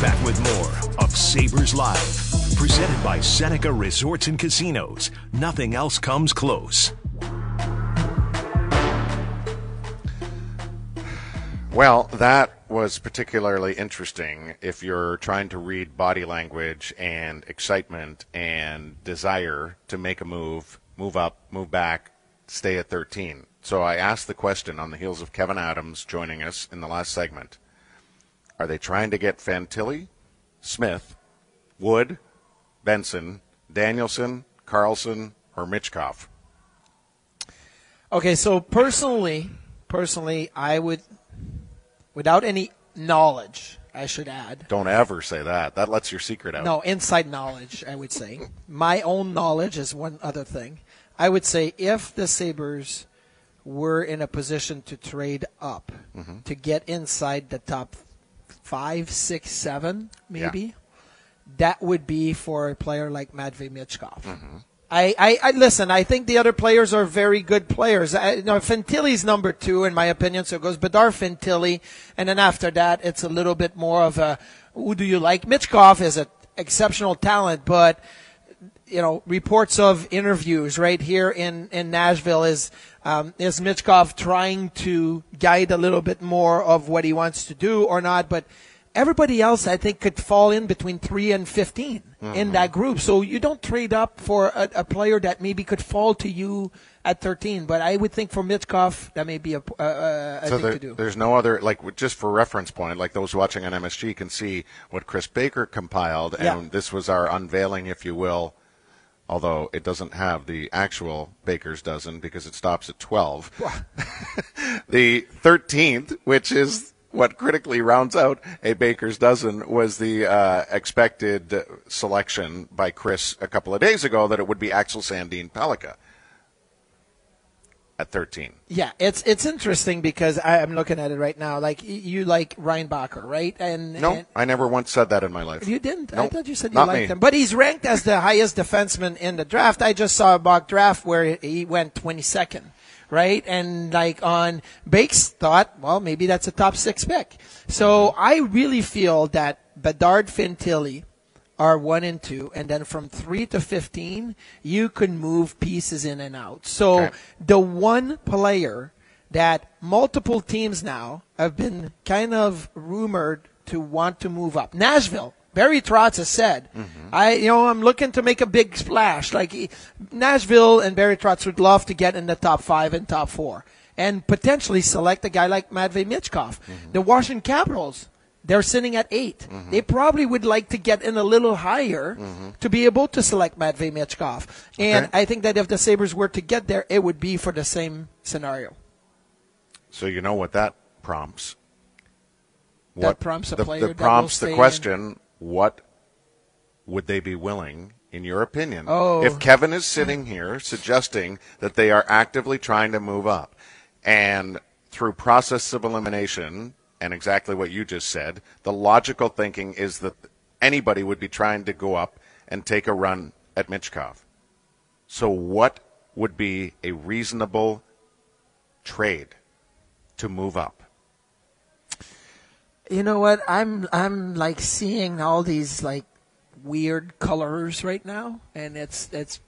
Back with more of Sabres Live. Presented by Seneca Resorts and Casinos. Nothing else comes close. Well, that was particularly interesting if you're trying to read body language and excitement and desire to make a move, move up, move back, stay at 13. So I asked the question on the heels of Kevyn Adams joining us in the last segment. Are they trying to get Fantilli, Smith, Wood, Benson, Danielson, Carlsson, or Michkov? Okay, so personally, personally, I would, without any knowledge, I should add. Don't ever say that. That lets your secret out. No, inside knowledge, I would say. My own knowledge is one other thing. I would say if the Sabres were in a position to trade up Mm-hmm. to get inside the top five, six, seven, maybe, Yeah. that would be for a player like Matvey Michkov. Mm-hmm. I, I, I listen. I think the other players are very good players. I, no, Fantilli's number two in my opinion. So it goes Bedard Fantilli, and then after that, it's a little bit more of a who do you like? Michkov is an exceptional talent, but you know, reports of interviews right here in, in Nashville is, um, is Michkov trying to guide a little bit more of what he wants to do or not, but everybody else I think could fall in between 3 and 15 in that group. So you don't trade up for a, a player that maybe could fall to you at 13, but I would think for Michkov that may be a, a, a, a So thing there, to do. there's no other like just for reference point, like those watching on MSG can see what Chris Baker compiled, and Yeah. this was our unveiling, if you will. Although it doesn't have the actual Baker's dozen because it stops at 12. the 13th, which is what critically rounds out a Baker's dozen, was the uh, expected selection by Chris a couple of days ago that it would be Axel Sandin Pellikka at 13. Yeah, it's it's interesting because I, I'm looking at it right now. Like you like Reinbacher, right? And No, and- I never once said that in my life. You didn't. I thought you said you not liked me. him. But he's ranked as the highest defenseman in the draft. I just saw a mock draft where he went 22nd, right? And like on Bakes thought, well, maybe that's a top six pick. So. I really feel that Bedard Fantilli are one and two, and then from three to 15, you can move pieces in and out. So Okay. the one player that multiple teams now have been kind of rumored to want to move up. Nashville. Barry Trotz has said, mm-hmm. I, you know, I'm looking to make a big splash. Like he- Nashville and Barry Trotz would love to get in the top five and top four and potentially select a guy like Matvey Michkov. Mm-hmm. The Washington Capitals, they're sitting at 8 mm-hmm. They probably would like to get in a little higher mm-hmm. to be able to select Matvey Michkov. And Okay. I think that if the Sabres were to get there, it would be for the same scenario. So you know what that prompts. That prompts a the, player the that prompts the question: What would they be willing, in your opinion, Oh. if Kevyn is sitting here suggesting that they are actively trying to move up, and through process of elimination and exactly what you just said, the logical thinking is that anybody would be trying to go up and take a run at Michkov. So what would be a reasonable trade to move up? You know what? I'm I'm like seeing all these like weird colors right now, and it's it's.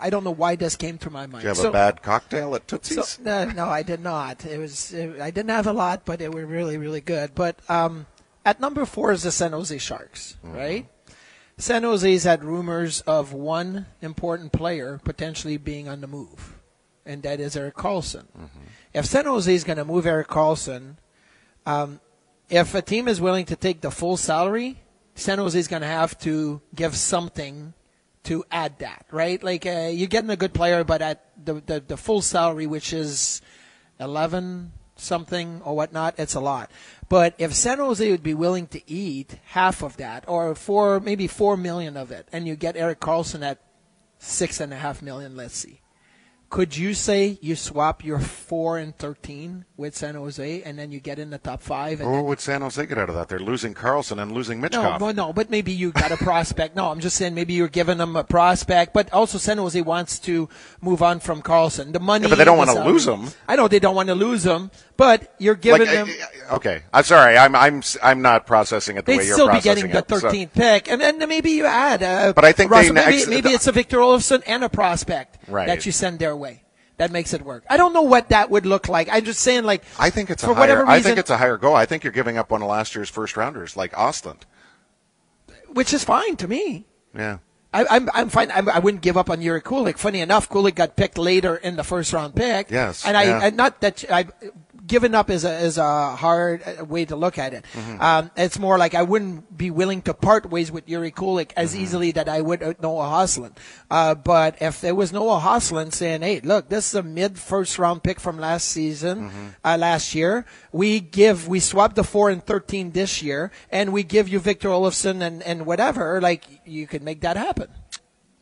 I- don't know why this came to my mind. Do you have So- a bad cocktail at So, Tootsie's? no, no, I did not. It was it, I didn't have a lot, but it were really, really good. But um, at number four is the San Jose Sharks, right? San Jose's had rumors of one important player potentially being on the move, and that is Erik Karlsson. If San Jose is going to move Erik Karlsson, um, if a team is willing to take the full salary, San Jose is going to have to give something to add that, right? Like uh, you're getting a good player, but at the, the the full salary, which is eleven something or whatnot, it's a lot. But if San Jose would be willing to eat half of that, or four, maybe four million of it, and you get Erik Karlsson at six and a half million, let's see. Could you say you swap your four and thirteen with San Jose, and then you get in the top five? And what would San Jose get out of that? They're losing Karlsson and losing Michkov. no, no, but maybe you got a prospect. No, I'm just saying maybe you're giving them a prospect, but also San Jose wants to move on from Karlsson. The money, Yeah, but they don't wanna lose him. I know they don't want to lose him, but you're Like, giving them. uh, okay, I'm sorry. I'm I'm I'm not processing it the way you're processing it. They'd still be getting the it. so- 13th pick, and then maybe you add. Uh, But I think they Russell, maybe, next- maybe it's a Victor Olofsson and a prospect Right. that you send their way. That makes it work. I don't know what that would look like. I'm just saying, like I think it's a for higher. whatever I think it's a higher goal. I think you're giving up one of last year's first rounders, like Östlund. which is fine to me. Yeah. I, I'm I'm fine. I'm, I wouldn't give up on Jiri Kulich. Funny enough, Kulich got picked later in the first round pick. Yes, and I yeah. and not that I giving up is a is a hard uh, way to look at it. Mm-hmm. Um, it's more like I wouldn't be willing to part ways with Jiri Kulich as Mm-hmm. easily that I would uh, Noah Östlund. Uh, but if there was Noah Östlund saying, "Hey, look, this is a mid first round pick from last season, Mm-hmm. uh, last year. We give we swapped the four and thirteen this year, and we give you Victor Olofsson and and whatever. Like you could make that happen."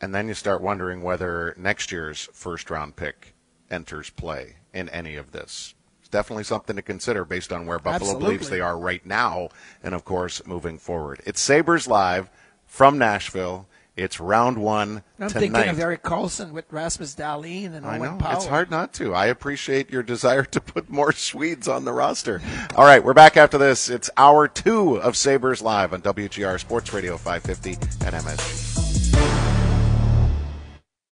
And then you start wondering whether next year's first round pick enters play in any of this. Definitely something to consider based on where Buffalo Absolutely. believes they are right now, and of course moving forward. It's Sabres live from Nashville. It's round one I'm tonight. thinking of Erik Karlsson with Rasmus Dahlin and I Owen know Power. it's hard not to. I appreciate your desire to put more Swedes on the roster. All right, we're back after this. It's hour two of Sabres live on WGR Sports Radio 550 and MSG.